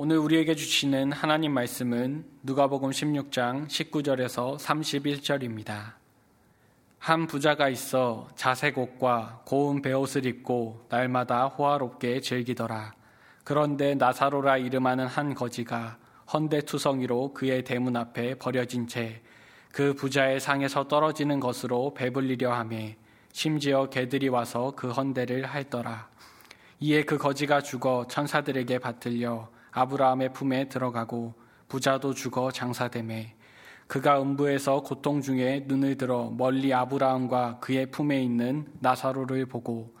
오늘 우리에게 주시는 하나님 말씀은 누가복음 16장 19절에서 31절입니다. 한 부자가 있어 자색 옷과 고운 베옷을 입고 날마다 호화롭게 즐기더라. 그런데 나사로라 이름하는 한 거지가 헌대투성이로 그의 대문 앞에 버려진 채 그 부자의 상에서 떨어지는 것으로 배불리려 하며 심지어 개들이 와서 그 헌대를 핥더라. 이에 그 거지가 죽어 천사들에게 받들려 아브라함의 품에 들어가고 부자도 죽어 장사됨에 그가 음부에서 고통 중에 눈을 들어 멀리 아브라함과 그의 품에 있는 나사로를 보고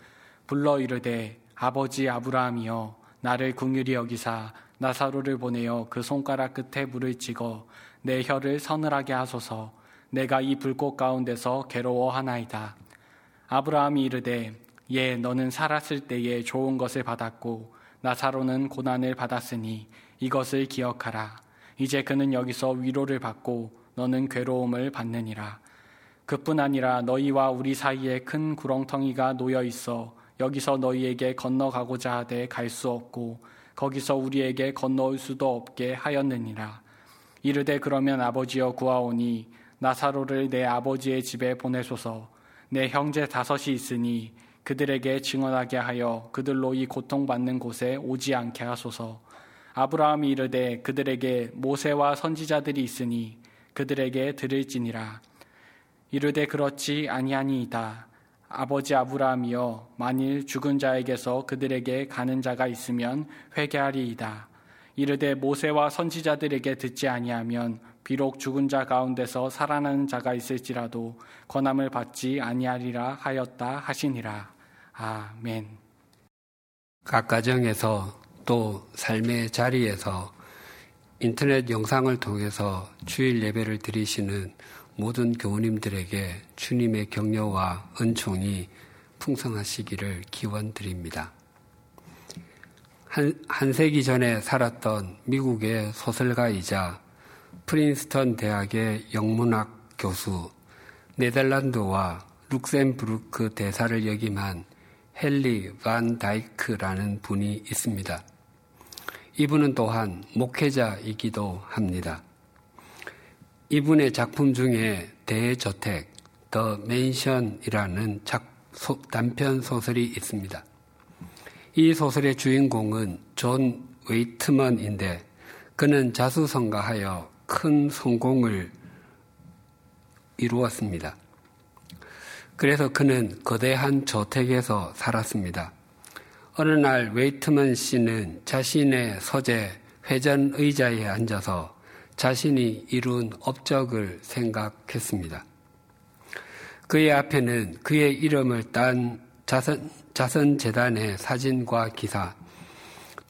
불러 이르되 아버지 아브라함이여 나를 궁휼히 여기사 나사로를 보내어 그 손가락 끝에 물을 찍어 내 혀를 서늘하게 하소서 내가 이 불꽃 가운데서 괴로워하나이다. 아브라함이 이르되 예 너는 살았을 때에 좋은 것을 받았고 나사로는 고난을 받았으니 이것을 기억하라. 이제 그는 여기서 위로를 받고 너는 괴로움을 받느니라. 그뿐 아니라 너희와 우리 사이에 큰 구렁텅이가 놓여 있어 여기서 너희에게 건너가고자 하되 갈 수 없고 거기서 우리에게 건너올 수도 없게 하였느니라. 이르되 그러면 아버지여 구하오니 나사로를 내 아버지의 집에 보내소서 내 형제 다섯이 있으니 그들에게 증언하게 하여 그들로 이 고통받는 곳에 오지 않게 하소서. 아브라함이 이르되 그들에게 모세와 선지자들이 있으니 그들에게 들을지니라. 이르되 그렇지 아니하니이다. 아버지 아브라함이여 만일 죽은 자에게서 그들에게 가는 자가 있으면 회개하리이다. 이르되 모세와 선지자들에게 듣지 아니하면 비록 죽은 자 가운데서 살아나는 자가 있을지라도 권함을 받지 아니하리라 하였다 하시니라. 아멘. 각 가정에서 또 삶의 자리에서 인터넷 영상을 통해서 주일 예배를 드리시는 모든 교우님들에게 주님의 격려와 은총이 풍성하시기를 기원드립니다. 한, 한 세기 전에 살았던 미국의 소설가이자 프린스턴 대학의 영문학 교수, 네덜란드와 룩셈부르크 대사를 역임한 헨리 반 다이크라는 분이 있습니다. 이분은 또한 목회자이기도 합니다. 이분의 작품 중에 대저택, 더 맨션이라는 단편 소설이 있습니다. 이 소설의 주인공은 존 웨이트먼인데 그는 자수성가하여 큰 성공을 이루었습니다. 그래서 그는 거대한 저택에서 살았습니다. 어느 날 웨이트먼 씨는 자신의 서재 회전 의자에 앉아서 자신이 이룬 업적을 생각했습니다. 그의 앞에는 그의 이름을 딴 자선, 자선재단의 사진과 기사,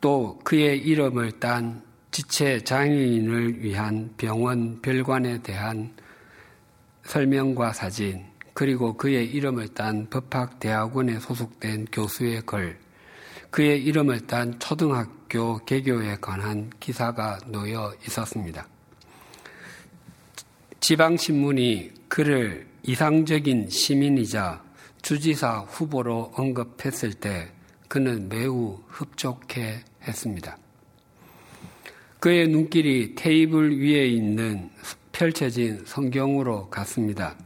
또 그의 이름을 딴 지체 장애인을 위한 병원 별관에 대한 설명과 사진, 그리고 그의 이름을 딴 법학대학원에 소속된 교수의 글, 그의 이름을 딴 초등학교 개교에 관한 기사가 놓여 있었습니다. 지방신문이 그를 이상적인 시민이자 주지사 후보로 언급했을 때 그는 매우 흡족해 했습니다. 그의 눈길이 테이블 위에 있는 펼쳐진 성경으로 갔습니다.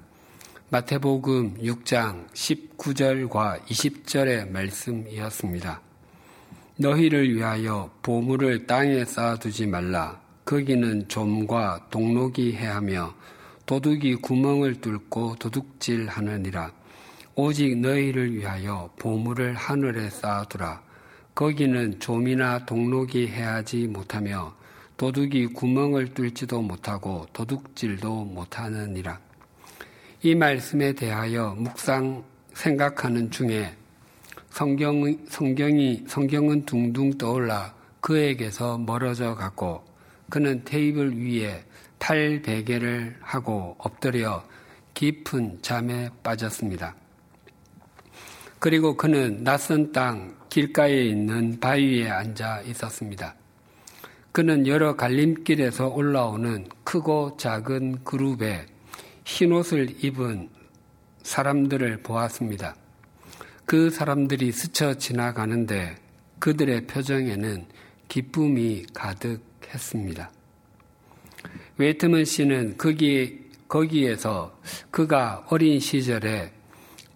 마태복음 6장 19절과 20절의 말씀이었습니다. 너희를 위하여 보물을 땅에 쌓아두지 말라. 거기는 좀과 동록이 해하며 도둑이 구멍을 뚫고 도둑질 하느니라. 오직 너희를 위하여 보물을 하늘에 쌓아두라. 거기는 좀이나 동록이 해하지 못하며 도둑이 구멍을 뚫지도 못하고 도둑질도 못하느니라. 이 말씀에 대하여 묵상 생각하는 중에 성경, 성경이, 성경은 둥둥 떠올라 그에게서 멀어져 갔고 그는 테이블 위에 탈 베개를 하고 엎드려 깊은 잠에 빠졌습니다. 그리고 그는 낯선 땅 길가에 있는 바위에 앉아 있었습니다. 그는 여러 갈림길에서 올라오는 크고 작은 그룹에 흰 옷을 입은 사람들을 보았습니다. 그 사람들이 스쳐 지나가는데 그들의 표정에는 기쁨이 가득했습니다. 웨이트먼 씨는 거기, 거기에서 그가 어린 시절에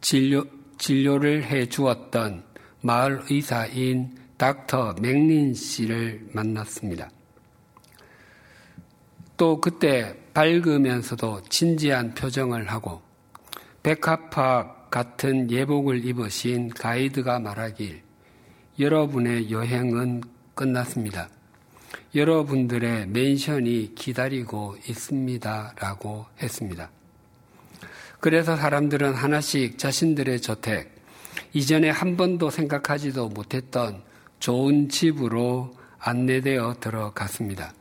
진료, 진료를 해 주었던 마을 의사인 닥터 맥린 씨를 만났습니다. 또 그때 밝으면서도 진지한 표정을 하고 백합화 같은 예복을 입으신 가이드가 말하길 여러분의 여행은 끝났습니다. 여러분들의 멘션이 기다리고 있습니다. 라고 했습니다. 그래서 사람들은 하나씩 자신들의 저택, 이전에 한 번도 생각하지도 못했던 좋은 집으로 안내되어 들어갔습니다.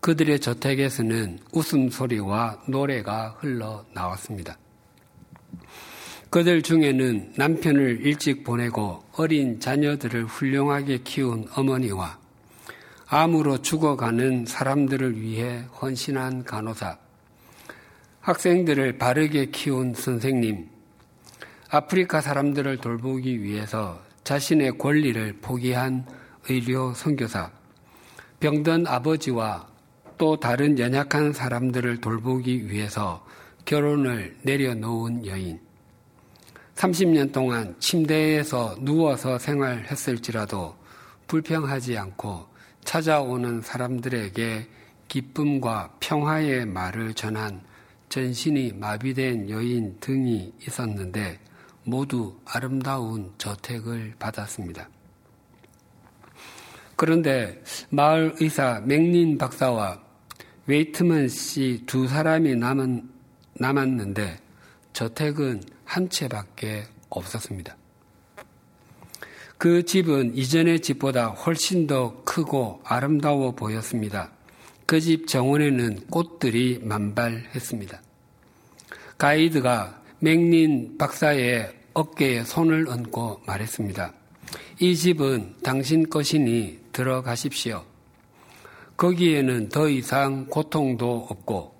그들의 저택에서는 웃음소리와 노래가 흘러 나왔습니다. 그들 중에는 남편을 일찍 보내고 어린 자녀들을 훌륭하게 키운 어머니와 암으로 죽어가는 사람들을 위해 헌신한 간호사, 학생들을 바르게 키운 선생님, 아프리카 사람들을 돌보기 위해서 자신의 권리를 포기한 의료 선교사, 병든 아버지와 또 다른 연약한 사람들을 돌보기 위해서 결혼을 내려놓은 여인. 30년 동안 침대에서 누워서 생활했을지라도 불평하지 않고 찾아오는 사람들에게 기쁨과 평화의 말을 전한 전신이 마비된 여인 등이 있었는데 모두 아름다운 저택을 받았습니다. 그런데 마을 의사 맥린 박사와 웨이트먼 씨 두 사람이 남은, 남았는데 저택은 한 채밖에 없었습니다. 그 집은 이전의 집보다 훨씬 더 크고 아름다워 보였습니다. 그 집 정원에는 꽃들이 만발했습니다. 가이드가 맥린 박사의 어깨에 손을 얹고 말했습니다. 이 집은 당신 것이니 들어가십시오. 거기에는 더 이상 고통도 없고,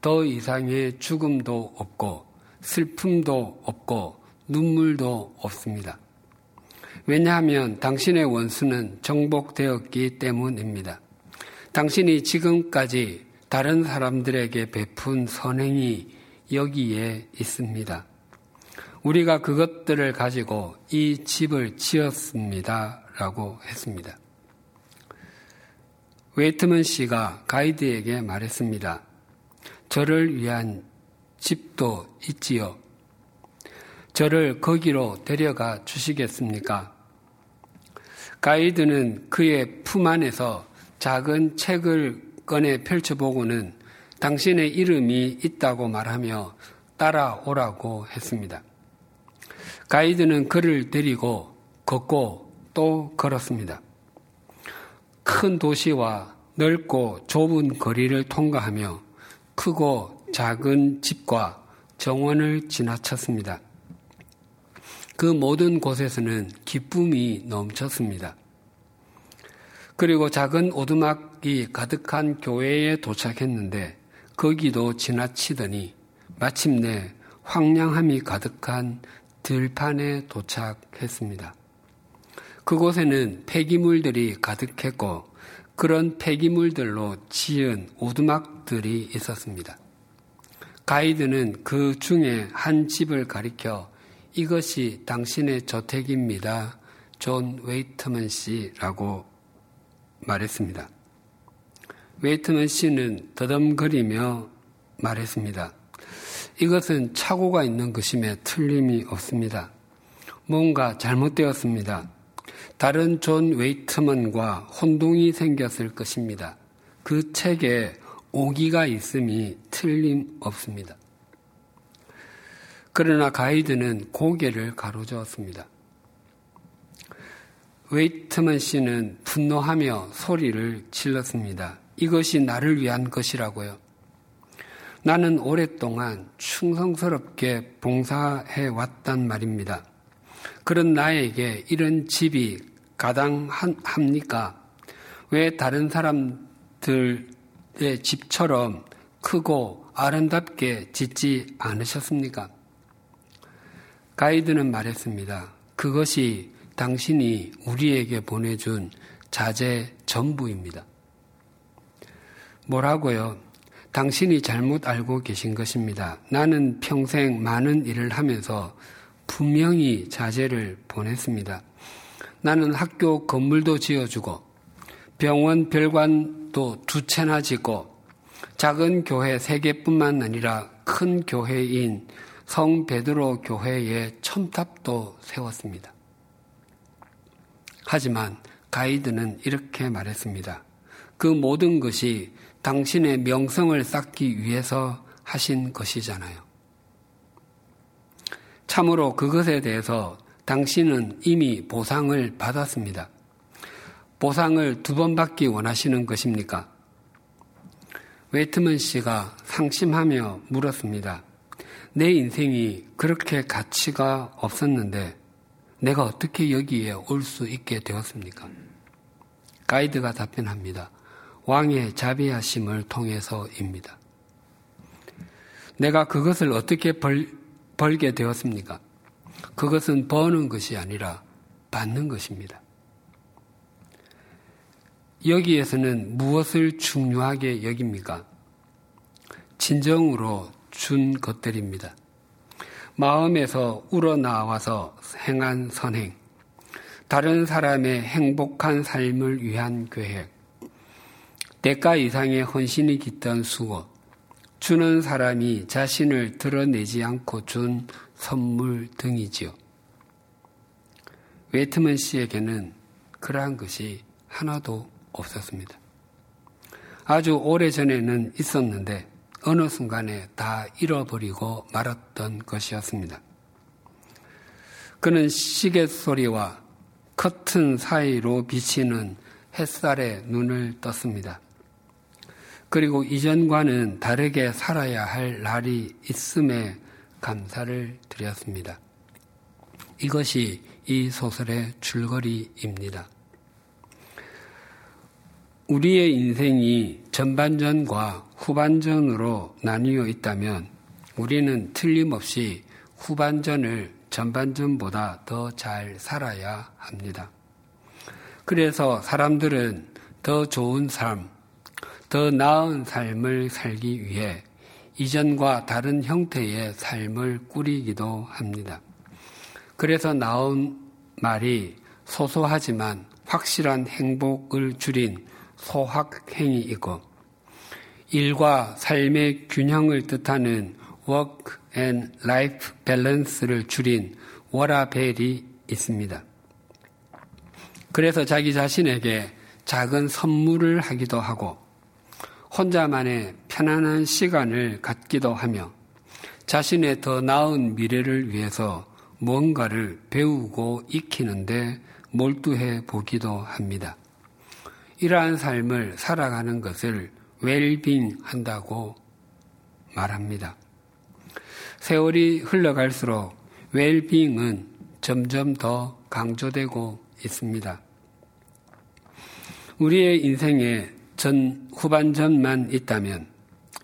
더 이상의 죽음도 없고, 슬픔도 없고, 눈물도 없습니다. 왜냐하면 당신의 원수는 정복되었기 때문입니다. 당신이 지금까지 다른 사람들에게 베푼 선행이 여기에 있습니다. 우리가 그것들을 가지고 이 집을 지었습니다. 라고 했습니다. 웨이트먼 씨가 가이드에게 말했습니다. 저를 위한 집도 있지요. 저를 거기로 데려가 주시겠습니까? 가이드는 그의 품 안에서 작은 책을 꺼내 펼쳐보고는 당신의 이름이 있다고 말하며 따라오라고 했습니다. 가이드는 그를 데리고 걷고 또 걸었습니다. 큰 도시와 넓고 좁은 거리를 통과하며 크고 작은 집과 정원을 지나쳤습니다. 그 모든 곳에서는 기쁨이 넘쳤습니다. 그리고 작은 오두막이 가득한 교회에 도착했는데 거기도 지나치더니 마침내 황량함이 가득한 들판에 도착했습니다. 그곳에는 폐기물들이 가득했고 그런 폐기물들로 지은 오두막들이 있었습니다. 가이드는 그 중에 한 집을 가리켜 이것이 당신의 저택입니다. 존 웨이트먼 씨라고 말했습니다. 웨이트먼 씨는 더듬거리며 말했습니다. 이것은 착오가 있는 것임에 틀림이 없습니다. 뭔가 잘못되었습니다. 다른 존 웨이트먼과 혼동이 생겼을 것입니다. 그 책에 오기가 있음이 틀림없습니다. 그러나 가이드는 고개를 가로저었습니다. 웨이트먼 씨는 분노하며 소리를 질렀습니다. 이것이 나를 위한 것이라고요. 나는 오랫동안 충성스럽게 봉사해 왔단 말입니다. 그런 나에게 이런 집이 가당합니까? 왜 다른 사람들의 집처럼 크고 아름답게 짓지 않으셨습니까? 가이드는 말했습니다. 그것이 당신이 우리에게 보내준 자제 전부입니다. 뭐라고요? 당신이 잘못 알고 계신 것입니다. 나는 평생 많은 일을 하면서 분명히 자제를 보냈습니다. 나는 학교 건물도 지어주고 병원 별관도 두 채나 짓고 작은 교회 세 개뿐만 아니라 큰 교회인 성 베드로 교회에 첨탑도 세웠습니다. 하지만 가이드는 이렇게 말했습니다. 그 모든 것이 당신의 명성을 쌓기 위해서 하신 것이잖아요. 참으로 그것에 대해서 당신은 이미 보상을 받았습니다. 보상을 두 번 받기 원하시는 것입니까? 웨이트먼 씨가 상심하며 물었습니다. 내 인생이 그렇게 가치가 없었는데 내가 어떻게 여기에 올 수 있게 되었습니까? 가이드가 답변합니다. 왕의 자비하심을 통해서입니다. 내가 그것을 어떻게 벌, 벌게 되었습니까? 그것은 버는 것이 아니라 받는 것입니다. 여기에서는 무엇을 중요하게 여깁니까? 진정으로 준 것들입니다. 마음에서 우러나와서 행한 선행, 다른 사람의 행복한 삶을 위한 계획, 대가 이상의 헌신이 깃든 수고, 주는 사람이 자신을 드러내지 않고 준 선물 등이지요. 웨트먼 씨에게는 그러한 것이 하나도 없었습니다. 아주 오래 전에는 있었는데 어느 순간에 다 잃어버리고 말았던 것이었습니다. 그는 시계 소리와 커튼 사이로 비치는 햇살에 눈을 떴습니다. 그리고 이전과는 다르게 살아야 할 날이 있음에 감사를 드렸습니다. 이것이 이 소설의 줄거리입니다. 우리의 인생이 전반전과 후반전으로 나뉘어 있다면 우리는 틀림없이 후반전을 전반전보다 더 잘 살아야 합니다. 그래서 사람들은 더 좋은 삶, 더 나은 삶을 살기 위해 이전과 다른 형태의 삶을 꾸리기도 합니다. 그래서 나온 말이 소소하지만 확실한 행복을 줄인 소확행이이고 일과 삶의 균형을 뜻하는 work and life balance를 줄인 워라벨이 있습니다. 그래서 자기 자신에게 작은 선물을 하기도 하고 혼자만의 편안한 시간을 갖기도 하며 자신의 더 나은 미래를 위해서 무언가를 배우고 익히는데 몰두해 보기도 합니다. 이러한 삶을 살아가는 것을 웰빙 한다고 말합니다. 세월이 흘러갈수록 웰빙은 점점 더 강조되고 있습니다. 우리의 인생에 전 후반전만 있다면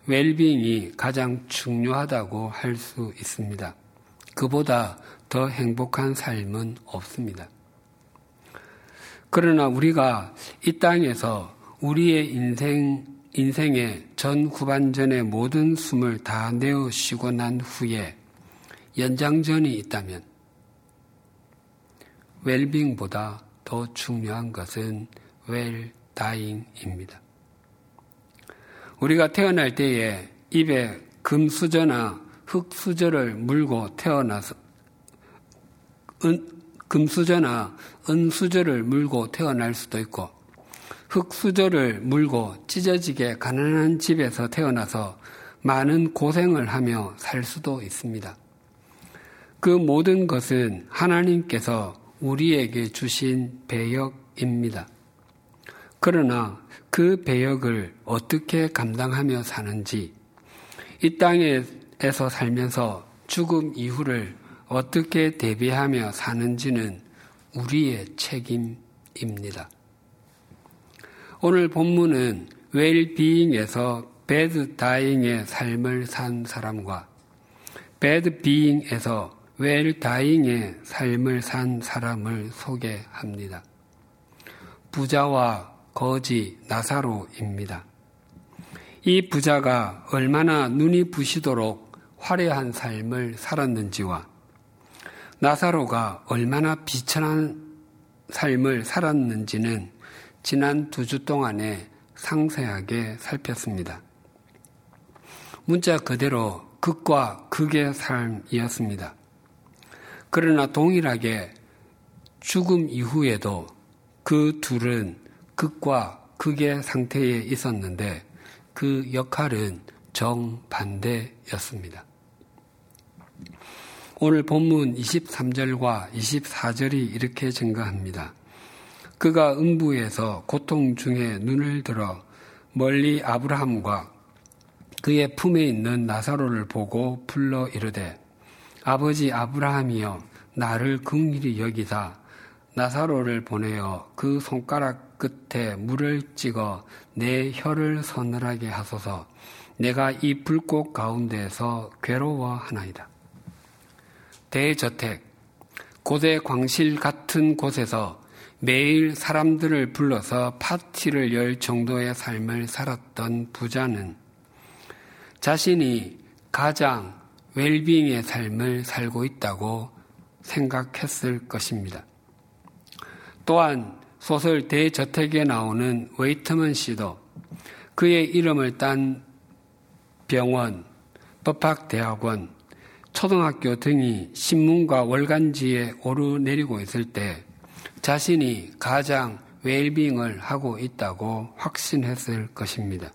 웰빙이 가장 중요하다고 할 수 있습니다. 그보다 더 행복한 삶은 없습니다. 그러나 우리가 이 땅에서 우리의 인생, 인생의 전 후반전의 모든 숨을 다 내어 쉬고 난 후에 연장전이 있다면 웰빙보다 더 중요한 것은 웰다잉입니다. 우리가 태어날 때에 입에 금수저나 흙수저를 물고 태어나서 은, 금수저나 은수저를 물고 태어날 수도 있고 흙수저를 물고 찢어지게 가난한 집에서 태어나서 많은 고생을 하며 살 수도 있습니다. 그 모든 것은 하나님께서 우리에게 주신 배역입니다. 그러나 그 배역을 어떻게 감당하며 사는지, 이 땅에서 살면서 죽음 이후를 어떻게 대비하며 사는지는 우리의 책임입니다. 오늘 본문은 웰비잉에서 배드 다잉의 삶을 산 사람과 배드 비잉에서 웰 다잉의 삶을 산 사람을 소개합니다. 부자와 거지 나사로입니다. 이 부자가 얼마나 눈이 부시도록 화려한 삶을 살았는지와 나사로가 얼마나 비천한 삶을 살았는지는 지난 두 주 동안에 상세하게 살폈습니다. 문자 그대로 극과 극의 삶이었습니다. 그러나 동일하게 죽음 이후에도 그 둘은 극과 극의 상태에 있었는데 그 역할은 정반대였습니다. 오늘 본문 23절과 24절이 이렇게 증가합니다. 그가 음부에서 고통 중에 눈을 들어 멀리 아브라함과 그의 품에 있는 나사로를 보고 불러 이르되 아버지 아브라함이여 나를 긍휼히 여기사 나사로를 보내어 그 손가락 끝에 물을 찍어 내 혀를 서늘하게 하소서 내가 이 불꽃 가운데서 괴로워하나이다. 대저택 고대 광실 같은 곳에서 매일 사람들을 불러서 파티를 열 정도의 삶을 살았던 부자는 자신이 가장 웰빙의 삶을 살고 있다고 생각했을 것입니다. 또한 소설 대저택에 나오는 웨이트먼 씨도 그의 이름을 딴 병원, 법학대학원, 초등학교 등이 신문과 월간지에 오르내리고 있을 때 자신이 가장 웰빙을 하고 있다고 확신했을 것입니다.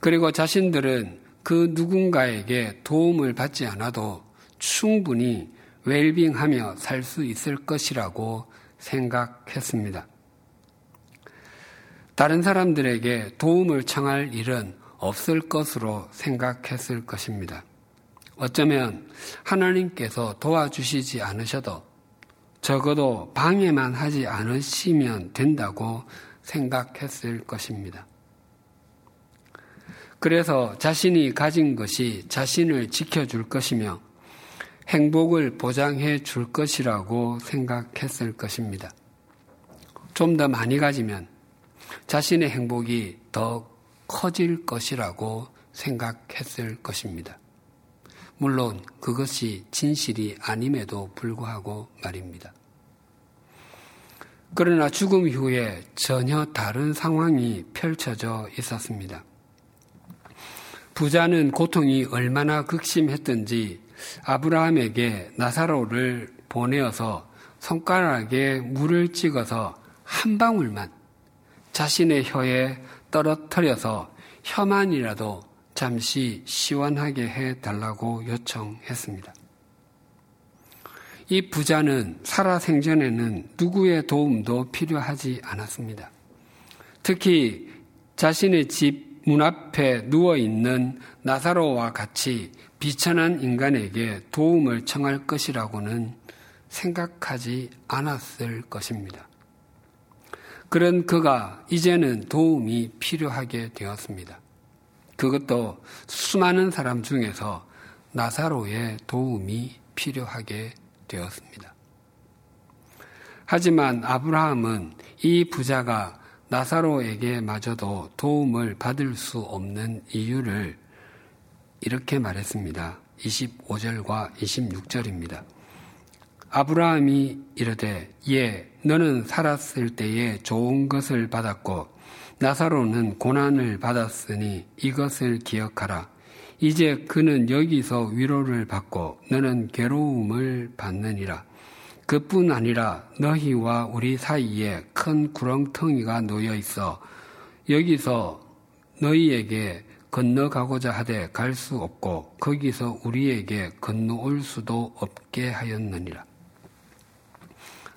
그리고 자신들은 그 누군가에게 도움을 받지 않아도 충분히 웰빙하며 살 수 있을 것이라고 생각했습니다. 다른 사람들에게 도움을 청할 일은 없을 것으로 생각했을 것입니다. 어쩌면 하나님께서 도와주시지 않으셔도 적어도 방해만 하지 않으시면 된다고 생각했을 것입니다. 그래서 자신이 가진 것이 자신을 지켜줄 것이며 행복을 보장해 줄 것이라고 생각했을 것입니다. 좀 더 많이 가지면 자신의 행복이 더 커질 것이라고 생각했을 것입니다. 물론 그것이 진실이 아님에도 불구하고 말입니다. 그러나 죽음 이후에 전혀 다른 상황이 펼쳐져 있었습니다. 부자는 고통이 얼마나 극심했던지 아브라함에게 나사로를 보내어서 손가락에 물을 찍어서 한 방울만 자신의 혀에 떨어뜨려서 혀만이라도 잠시 시원하게 해 달라고 요청했습니다. 이 부자는 살아생전에는 누구의 도움도 필요하지 않았습니다. 특히 자신의 집 문 앞에 누워 있는 나사로와 같이 비천한 인간에게 도움을 청할 것이라고는 생각하지 않았을 것입니다. 그런 그가 이제는 도움이 필요하게 되었습니다. 그것도 수많은 사람 중에서 나사로의 도움이 필요하게 되었습니다. 하지만 아브라함은 이 부자가 나사로에게 마저도 도움을 받을 수 없는 이유를 이렇게 말했습니다. 25절과 26절입니다. 아브라함이 이르되 예 너는 살았을 때에 좋은 것을 받았고 나사로는 고난을 받았으니 이것을 기억하라. 이제 그는 여기서 위로를 받고 너는 괴로움을 받느니라. 그뿐 아니라 너희와 우리 사이에 큰 구렁텅이가 놓여 있어 여기서 너희에게 건너가고자 하되 갈 수 없고 거기서 우리에게 건너올 수도 없게 하였느니라.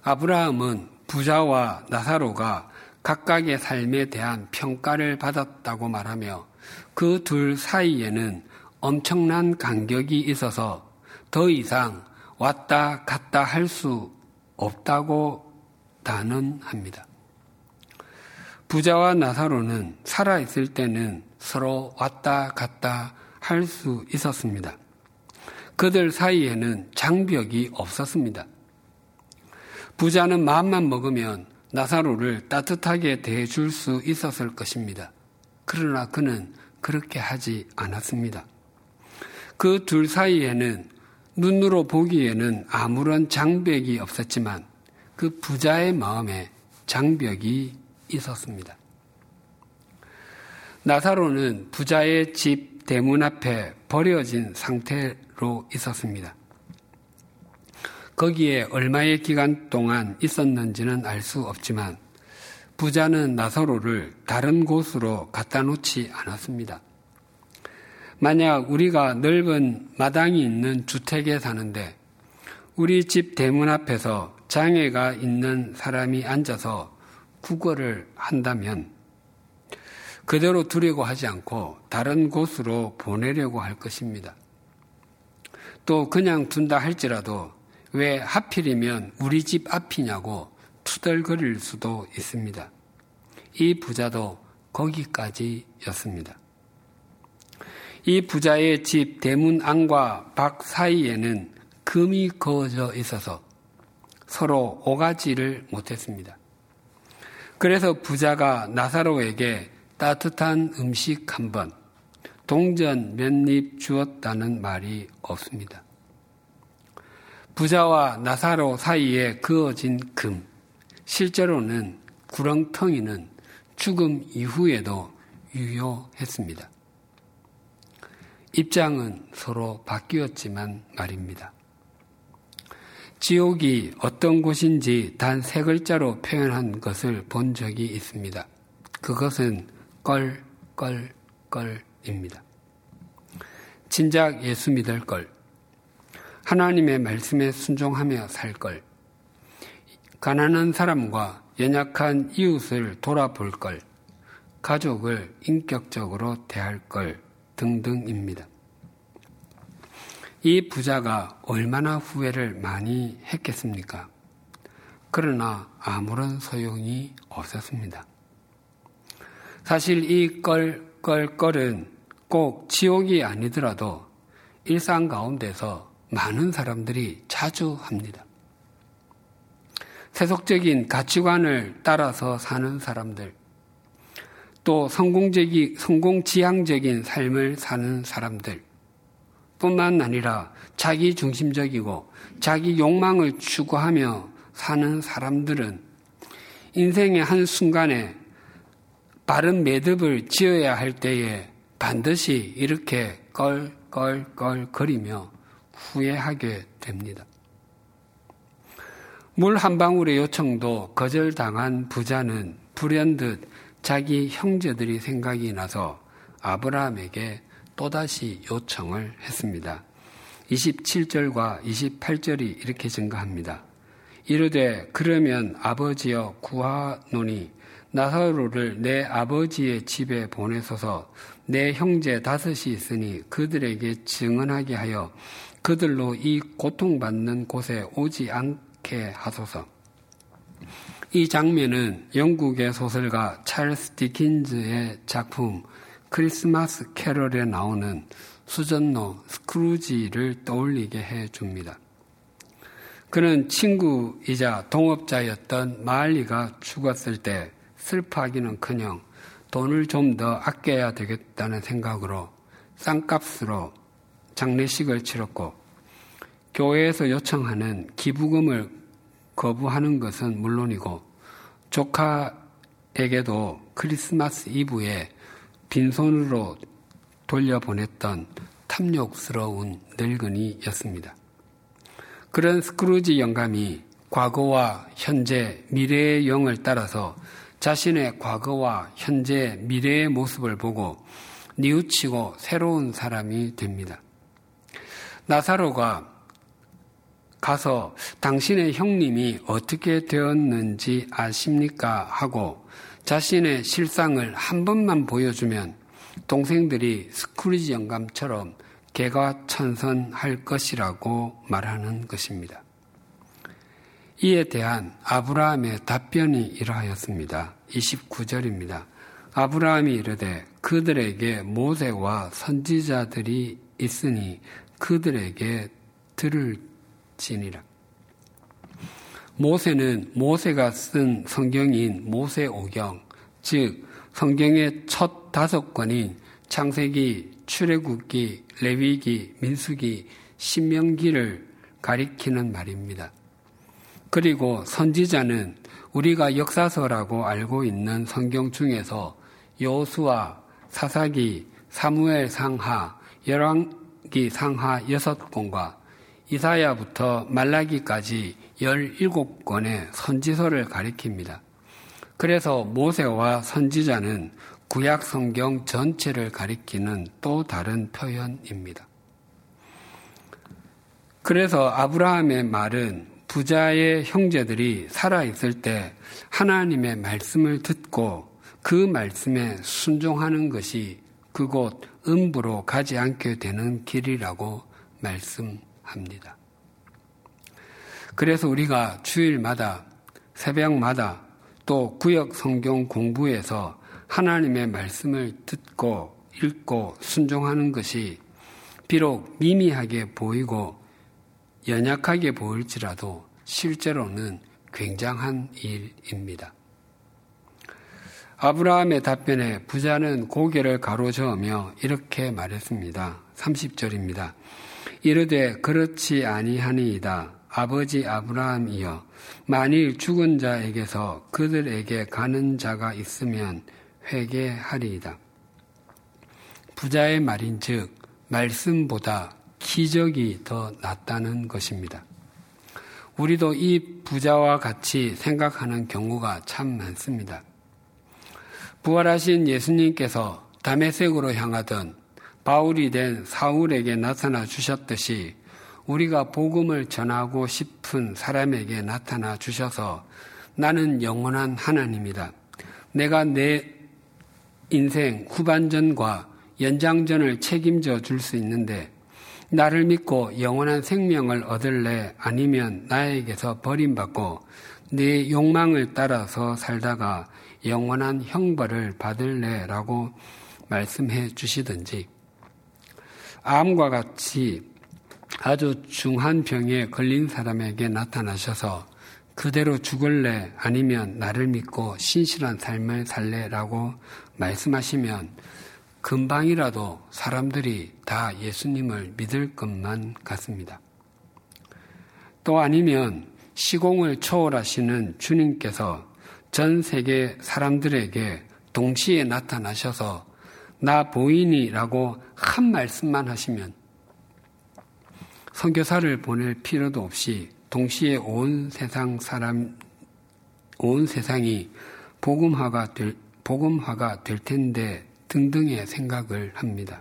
아브라함은 부자와 나사로가 각각의 삶에 대한 평가를 받았다고 말하며 그 둘 사이에는 엄청난 간격이 있어서 더 이상 왔다 갔다 할 수 없다고 단언합니다. 부자와 나사로는 살아있을 때는 서로 왔다 갔다 할 수 있었습니다. 그들 사이에는 장벽이 없었습니다. 부자는 마음만 먹으면 나사로를 따뜻하게 대해줄 수 있었을 것입니다. 그러나 그는 그렇게 하지 않았습니다. 그 둘 사이에는 눈으로 보기에는 아무런 장벽이 없었지만 그 부자의 마음에 장벽이 있었습니다. 나사로는 부자의 집 대문 앞에 버려진 상태로 있었습니다. 거기에 얼마의 기간 동안 있었는지는 알 수 없지만 부자는 나사로를 다른 곳으로 갖다 놓지 않았습니다. 만약 우리가 넓은 마당이 있는 주택에 사는데 우리 집 대문 앞에서 장애가 있는 사람이 앉아서 국어를 한다면 그대로 두려고 하지 않고 다른 곳으로 보내려고 할 것입니다. 또 그냥 둔다 할지라도 왜 하필이면 우리 집 앞이냐고 투덜거릴 수도 있습니다. 이 부자도 거기까지였습니다. 이 부자의 집 대문 안과 밖 사이에는 금이 그어져 있어서 서로 오가지를 못했습니다. 그래서 부자가 나사로에게 따뜻한 음식 한 번, 동전 몇 입 주었다는 말이 없습니다. 부자와 나사로 사이에 그어진 금, 실제로는 구렁텅이는 죽음 이후에도 유효했습니다. 입장은 서로 바뀌었지만 말입니다. 지옥이 어떤 곳인지 단 세 글자로 표현한 것을 본 적이 있습니다. 그것은 껄, 껄, 껄입니다. 진작 예수 믿을 걸, 하나님의 말씀에 순종하며 살 걸, 가난한 사람과 연약한 이웃을 돌아볼 걸, 가족을 인격적으로 대할 걸 등등입니다. 이 부자가 얼마나 후회를 많이 했겠습니까? 그러나 아무런 소용이 없었습니다. 사실 이 껄껄껄은 꼭 지옥이 아니더라도 일상 가운데서 많은 사람들이 자주 합니다. 세속적인 가치관을 따라서 사는 사람들, 또 성공적이, 성공지향적인 삶을 사는 사람들, 뿐만 아니라 자기 중심적이고 자기 욕망을 추구하며 사는 사람들은 인생의 한 순간에 바른 매듭을 지어야 할 때에 반드시 이렇게 껄껄껄 거리며 후회하게 됩니다. 물 한 방울의 요청도 거절당한 부자는 불현듯 자기 형제들이 생각이 나서 아브라함에게 또다시 요청을 했습니다. 27절과 28절이 이렇게 증가합니다. 이르되 그러면 아버지여 구하노니 나사로를 내 아버지의 집에 보내소서 내 형제 다섯이 있으니 그들에게 증언하게 하여 그들로 이 고통받는 곳에 오지 않게 하소서. 이 장면은 영국의 소설가 찰스 디킨즈의 작품 크리스마스 캐럴에 나오는 수전노 스크루지를 떠올리게 해 줍니다. 그는 친구이자 동업자였던 마을리가 죽었을 때 슬퍼하기는 커녕 돈을 좀 더 아껴야 되겠다는 생각으로 쌍값으로 장례식을 치렀고 교회에서 요청하는 기부금을 거부하는 것은 물론이고 조카에게도 크리스마스 이브에 빈손으로 돌려보냈던 탐욕스러운 늙은이였습니다. 그런 스크루지 영감이 과거와 현재, 미래의 영을 따라서 자신의 과거와 현재, 미래의 모습을 보고 뉘우치고 새로운 사람이 됩니다. 나사로가 가서 당신의 형님이 어떻게 되었는지 아십니까? 하고 자신의 실상을 한 번만 보여주면 동생들이 스크루지 영감처럼 개가 천선할 것이라고 말하는 것입니다. 이에 대한 아브라함의 답변이 이러하였습니다. 29절입니다. 아브라함이 이르되 그들에게 모세와 선지자들이 있으니 그들에게 들을 지니라. 모세는 모세가 쓴 성경인 모세오경, 즉 성경의 첫 다섯 권인 창세기, 출애굽기, 레위기, 민수기, 신명기를 가리키는 말입니다. 그리고 선지자는 우리가 역사서라고 알고 있는 성경 중에서 여수와 사사기, 사무엘 상하, 열왕기 상하 여섯 권과 이사야부터 말라기까지 17권의 선지서를 가리킵니다. 그래서 모세와 선지자는 구약 성경 전체를 가리키는 또 다른 표현입니다. 그래서 아브라함의 말은 부자의 형제들이 살아있을 때 하나님의 말씀을 듣고 그 말씀에 순종하는 것이 그곳 음부로 가지 않게 되는 길이라고 말씀합니다. 그래서 우리가 주일마다 새벽마다 또 구역 성경 공부에서 하나님의 말씀을 듣고 읽고 순종하는 것이 비록 미미하게 보이고 연약하게 보일지라도 실제로는 굉장한 일입니다. 아브라함의 답변에 부자는 고개를 가로저으며 이렇게 말했습니다. 30절입니다. 이르되 그렇지 아니하니이다. 아버지 아브라함이여 만일 죽은 자에게서 그들에게 가는 자가 있으면 회개하리이다. 부자의 말인즉 말씀보다 기적이 더 낫다는 것입니다. 우리도 이 부자와 같이 생각하는 경우가 참 많습니다. 부활하신 예수님께서 담에색으로 향하던 바울이 된 사울에게 나타나 주셨듯이 우리가 복음을 전하고 싶은 사람에게 나타나 주셔서 나는 영원한 하나님이다. 내가 내 인생 후반전과 연장전을 책임져 줄 수 있는데 나를 믿고 영원한 생명을 얻을래 아니면 나에게서 버림받고 네 욕망을 따라서 살다가 영원한 형벌을 받을래라고 말씀해 주시든지 암과 같이 아주 중한 병에 걸린 사람에게 나타나셔서 그대로 죽을래 아니면 나를 믿고 신실한 삶을 살래라고 말씀하시면 금방이라도 사람들이 다 예수님을 믿을 것만 같습니다. 또 아니면 시공을 초월하시는 주님께서 전 세계 사람들에게 동시에 나타나셔서 나 보이니라고 한 말씀만 하시면 선교사를 보낼 필요도 없이 동시에 온 세상 사람 온 세상이 복음화가 될 복음화가 될 텐데 등등의 생각을 합니다.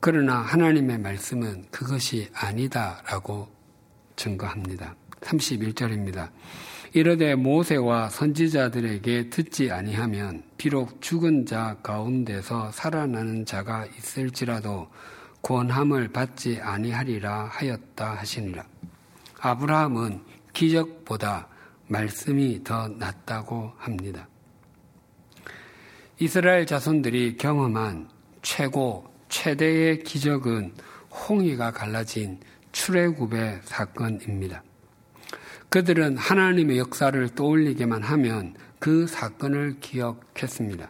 그러나 하나님의 말씀은 그것이 아니다라고 증거합니다. 31절입니다. 이르되 모세와 선지자들에게 듣지 아니하면 비록 죽은 자 가운데서 살아나는 자가 있을지라도 권함을 받지 아니하리라 하였다 하시니라. 아브라함은 기적보다 말씀이 더 낫다고 합니다. 이스라엘 자손들이 경험한 최고, 최대의 기적은 홍해가 갈라진 출애굽의 사건입니다. 그들은 하나님의 역사를 떠올리게만 하면 그 사건을 기억했습니다.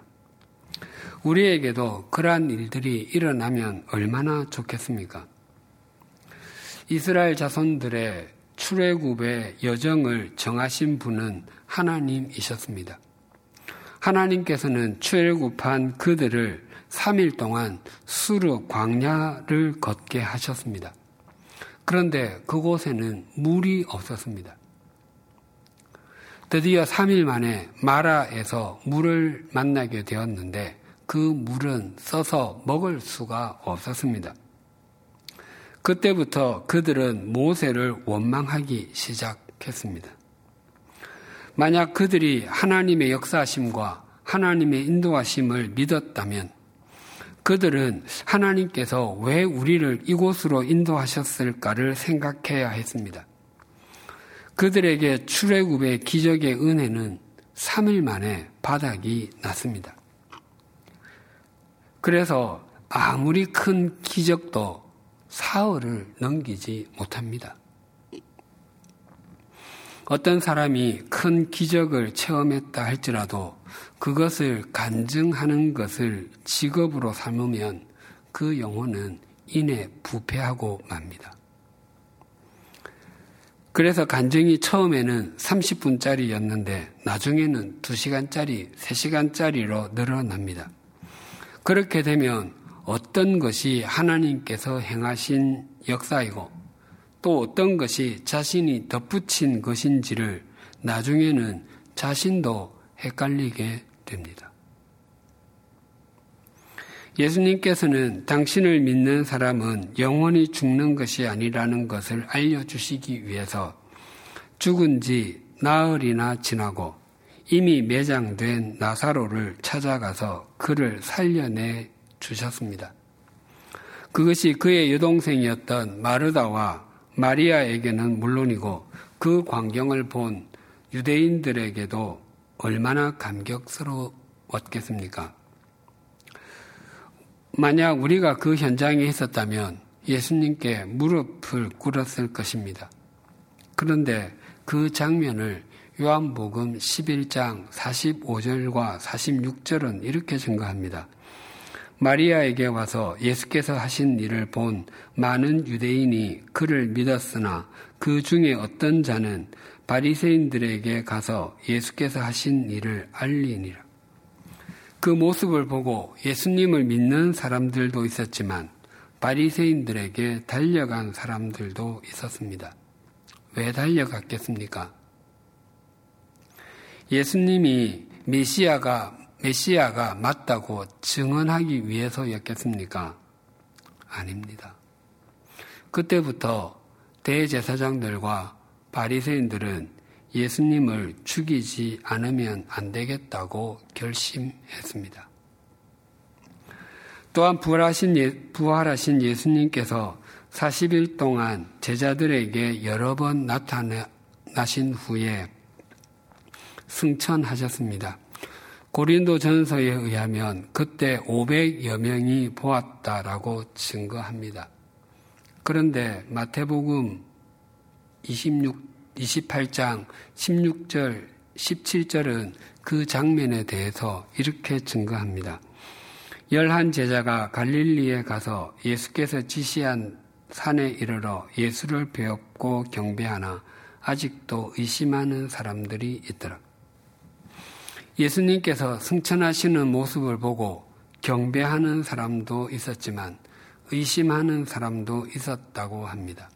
우리에게도 그러한 일들이 일어나면 얼마나 좋겠습니까? 이스라엘 자손들의 출애굽의 여정을 정하신 분은 하나님이셨습니다. 하나님께서는 출애굽한 그들을 3일 동안 수르 광야를 걷게 하셨습니다. 그런데 그곳에는 물이 없었습니다. 드디어 3일 만에 마라에서 물을 만나게 되었는데 그 물은 써서 먹을 수가 없었습니다. 그때부터 그들은 모세를 원망하기 시작했습니다. 만약 그들이 하나님의 역사심과 하나님의 인도하심을 믿었다면 그들은 하나님께서 왜 우리를 이곳으로 인도하셨을까를 생각해야 했습니다. 그들에게 출애굽의 기적의 은혜는 3일 만에 바닥이 났습니다. 그래서 아무리 큰 기적도 사흘을 넘기지 못합니다. 어떤 사람이 큰 기적을 체험했다 할지라도 그것을 간증하는 것을 직업으로 삼으면 그 영혼은 이내 부패하고 맙니다. 그래서 간증이 처음에는 30분짜리였는데 나중에는 2시간짜리, 3시간짜리로 늘어납니다. 그렇게 되면 어떤 것이 하나님께서 행하신 역사이고 또 어떤 것이 자신이 덧붙인 것인지를 나중에는 자신도 헷갈리게 됩니다. 예수님께서는 당신을 믿는 사람은 영원히 죽는 것이 아니라는 것을 알려주시기 위해서 죽은 지 나흘이나 지나고 이미 매장된 나사로를 찾아가서 그를 살려내 주셨습니다. 그것이 그의 여동생이었던 마르다와 마리아에게는 물론이고 그 광경을 본 유대인들에게도 얼마나 감격스러웠겠습니까? 만약 우리가 그 현장에 있었다면 예수님께 무릎을 꿇었을 것입니다. 그런데 그 장면을 요한복음 11장 45절과 46절은 이렇게 증거합니다. 마리아에게 와서 예수께서 하신 일을 본 많은 유대인이 그를 믿었으나 그 중에 어떤 자는 바리새인들에게 가서 예수께서 하신 일을 알리니라. 그 모습을 보고 예수님을 믿는 사람들도 있었지만 바리새인들에게 달려간 사람들도 있었습니다. 왜 달려갔겠습니까? 예수님이 메시아가 메시아가 맞다고 증언하기 위해서였겠습니까? 아닙니다. 그때부터 대제사장들과 바리새인들은 예수님을 죽이지 않으면 안 되겠다고 결심했습니다. 또한 부활하신, 예, 부활하신 예수님께서 40일 동안 제자들에게 여러 번 나타나신 후에 승천하셨습니다. 고린도 전서에 의하면 그때 500여 명이 보았다라고 증거합니다. 그런데 마태복음 26, 28장 16절, 17절은 그 장면에 대해서 이렇게 증거합니다. 열한 제자가 갈릴리에 가서 예수께서 지시한 산에 이르러 예수를 배웠고 경배하나 아직도 의심하는 사람들이 있더라. 예수님께서 승천하시는 모습을 보고 경배하는 사람도 있었지만 의심하는 사람도 있었다고 합니다.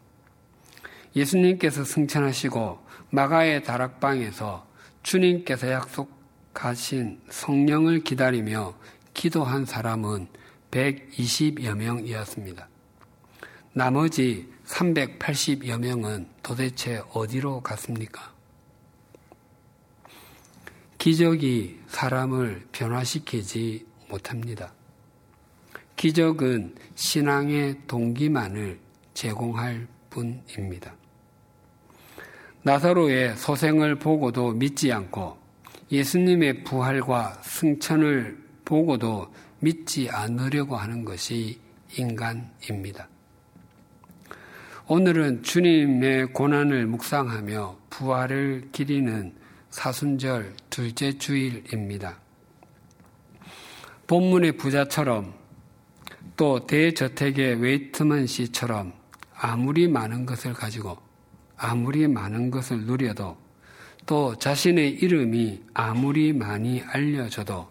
예수님께서 승천하시고 마가의 다락방에서 주님께서 약속하신 성령을 기다리며 기도한 사람은 120여 명이었습니다. 나머지 380여 명은 도대체 어디로 갔습니까? 기적이 사람을 변화시키지 못합니다. 기적은 신앙의 동기만을 제공할 뿐입니다. 나사로의 소생을 보고도 믿지 않고 예수님의 부활과 승천을 보고도 믿지 않으려고 하는 것이 인간입니다. 오늘은 주님의 고난을 묵상하며 부활을 기리는 사순절 둘째 주일입니다. 본문의 부자처럼 또 대저택의 웨이트먼 씨처럼 아무리 많은 것을 가지고 아무리 많은 것을 누려도 또 자신의 이름이 아무리 많이 알려져도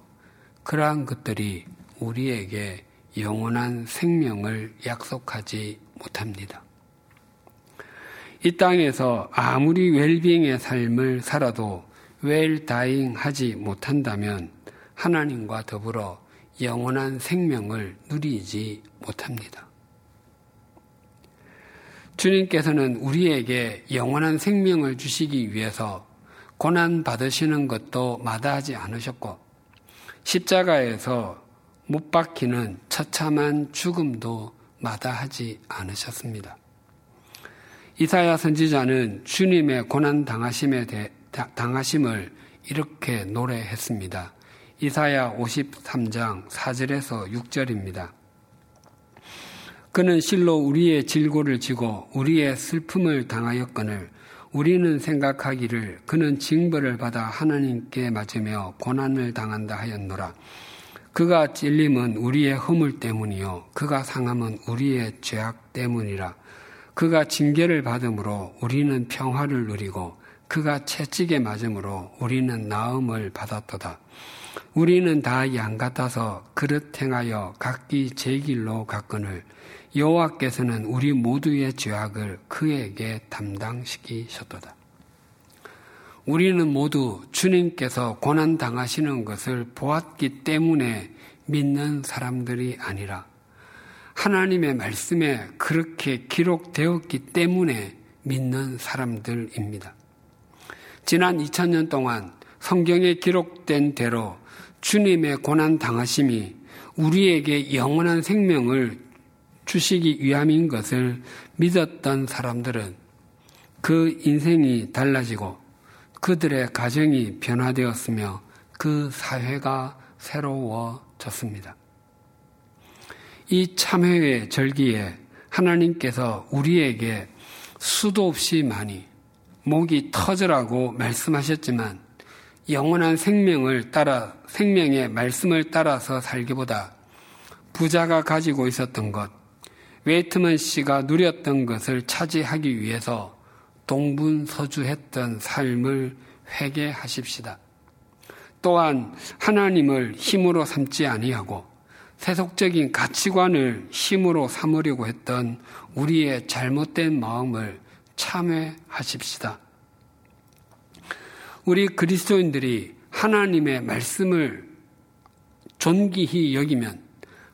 그러한 것들이 우리에게 영원한 생명을 약속하지 못합니다. 이 땅에서 아무리 웰빙의 삶을 살아도 웰다잉 하지 못한다면 하나님과 더불어 영원한 생명을 누리지 못합니다. 주님께서는 우리에게 영원한 생명을 주시기 위해서 고난 받으시는 것도 마다하지 않으셨고 십자가에서 못 박히는 처참한 죽음도 마다하지 않으셨습니다. 이사야 선지자는 주님의 고난 당하심에 대, 당하심을 이렇게 노래했습니다. 이사야 53장 4절에서 6절입니다. 그는 실로 우리의 질고를 지고 우리의 슬픔을 당하였거늘 우리는 생각하기를 그는 징벌을 받아 하나님께 맞으며 고난을 당한다 하였노라. 그가 찔림은 우리의 허물 때문이요. 그가 상함은 우리의 죄악 때문이라. 그가 징계를 받음으로 우리는 평화를 누리고 그가 채찍에 맞음으로 우리는 나음을 받았도다. 우리는 다 양 같아서 그릇 행하여 각기 제 길로 갔거늘 여호와께서는 우리 모두의 죄악을 그에게 담당시키셨도다. 우리는 모두 주님께서 고난 당하시는 것을 보았기 때문에 믿는 사람들이 아니라 하나님의 말씀에 그렇게 기록되었기 때문에 믿는 사람들입니다. 지난 2000년 동안 성경에 기록된 대로 주님의 고난 당하심이 우리에게 영원한 생명을 주시기 위함인 것을 믿었던 사람들은 그 인생이 달라지고 그들의 가정이 변화되었으며 그 사회가 새로워졌습니다. 이 참회의 절기에 하나님께서 우리에게 수도 없이 많이 목이 터져라고 말씀하셨지만 영원한 생명을 따라 생명의 말씀을 따라서 살기보다 부자가 가지고 있었던 것, 웨이트먼 씨가 누렸던 것을 차지하기 위해서 동분서주했던 삶을 회개하십시다. 또한 하나님을 힘으로 삼지 아니하고 세속적인 가치관을 힘으로 삼으려고 했던 우리의 잘못된 마음을 참회하십시다. 우리 그리스도인들이 하나님의 말씀을 존귀히 여기면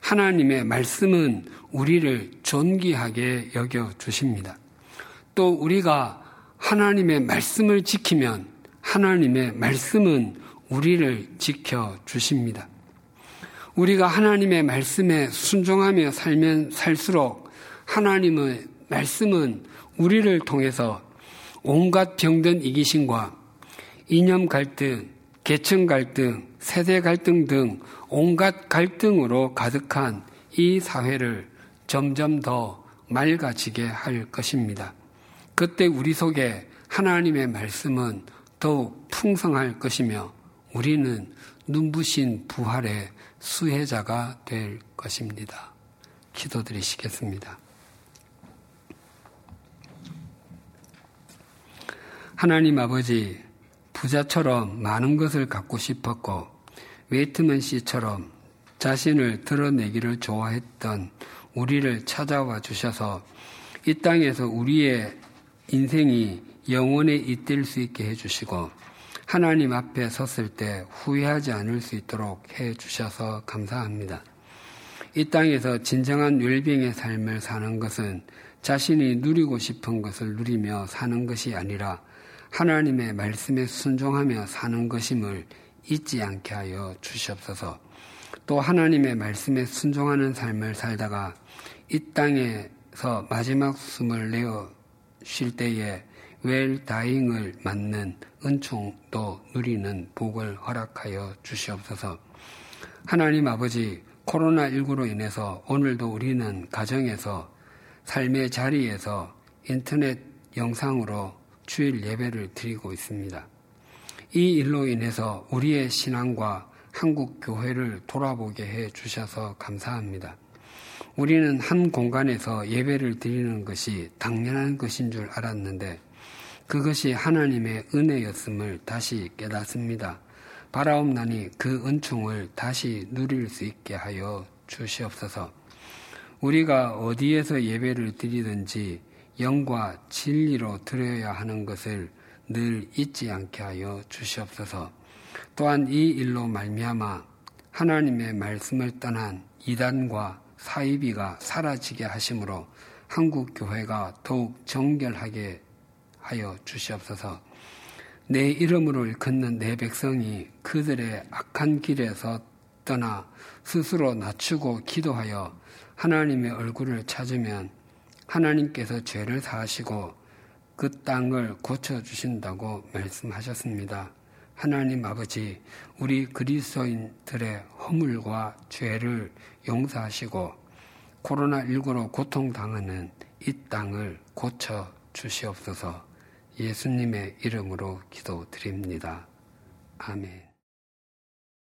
하나님의 말씀은 우리를 존귀하게 여겨 주십니다. 또 우리가 하나님의 말씀을 지키면 하나님의 말씀은 우리를 지켜 주십니다. 우리가 하나님의 말씀에 순종하며 살면 살수록 하나님의 말씀은 우리를 통해서 온갖 병든 이기심과 이념 갈등, 계층 갈등, 세대 갈등 등 온갖 갈등으로 가득한 이 사회를 점점 더 맑아지게 할 것입니다. 그때 우리 속에 하나님의 말씀은 더욱 풍성할 것이며 우리는 눈부신 부활의 수혜자가 될 것입니다. 기도드리시겠습니다. 하나님 아버지, 부자처럼 많은 것을 갖고 싶었고, 웨이트먼 씨처럼 자신을 드러내기를 좋아했던 우리를 찾아와 주셔서 이 땅에서 우리의 인생이 영원에 잇을 수 있게 해주시고, 하나님 앞에 섰을 때 후회하지 않을 수 있도록 해 주셔서 감사합니다. 이 땅에서 진정한 웰빙의 삶을 사는 것은 자신이 누리고 싶은 것을 누리며 사는 것이 아니라 하나님의 말씀에 순종하며 사는 것임을 잊지 않게 하여 주시옵소서. 또 하나님의 말씀에 순종하는 삶을 살다가 이 땅에서 마지막 숨을 내어 쉴 때에 웰 다잉을 맞는 은총도 누리는 복을 허락하여 주시옵소서. 하나님 아버지 코로나19로 인해서 오늘도 우리는 가정에서 삶의 자리에서 인터넷 영상으로 주일 예배를 드리고 있습니다. 이 일로 인해서 우리의 신앙과 한국 교회를 돌아보게 해 주셔서 감사합니다. 우리는 한 공간에서 예배를 드리는 것이 당연한 것인 줄 알았는데 그것이 하나님의 은혜였음을 다시 깨닫습니다. 바라옵나니 그 은총을 다시 누릴 수 있게 하여 주시옵소서. 우리가 어디에서 예배를 드리든지 영과 진리로 드려야 하는 것을 늘 잊지 않게 하여 주시옵소서. 또한 이 일로 말미암아 하나님의 말씀을 떠난 이단과 사이비가 사라지게 하심으로 한국 교회가 더욱 정결하게 하여 주시옵소서. 내 이름으로 일컫는 내 백성이 그들의 악한 길에서 떠나 스스로 낮추고 기도하여 하나님의 얼굴을 찾으면 하나님께서 죄를 사하시고 그 땅을 고쳐주신다고 말씀하셨습니다. 하나님 아버지, 우리 그리스도인들의 허물과 죄를 용서하시고 코로나19로 고통당하는 이 땅을 고쳐 주시옵소서 예수님의 이름으로 기도드립니다. 아멘.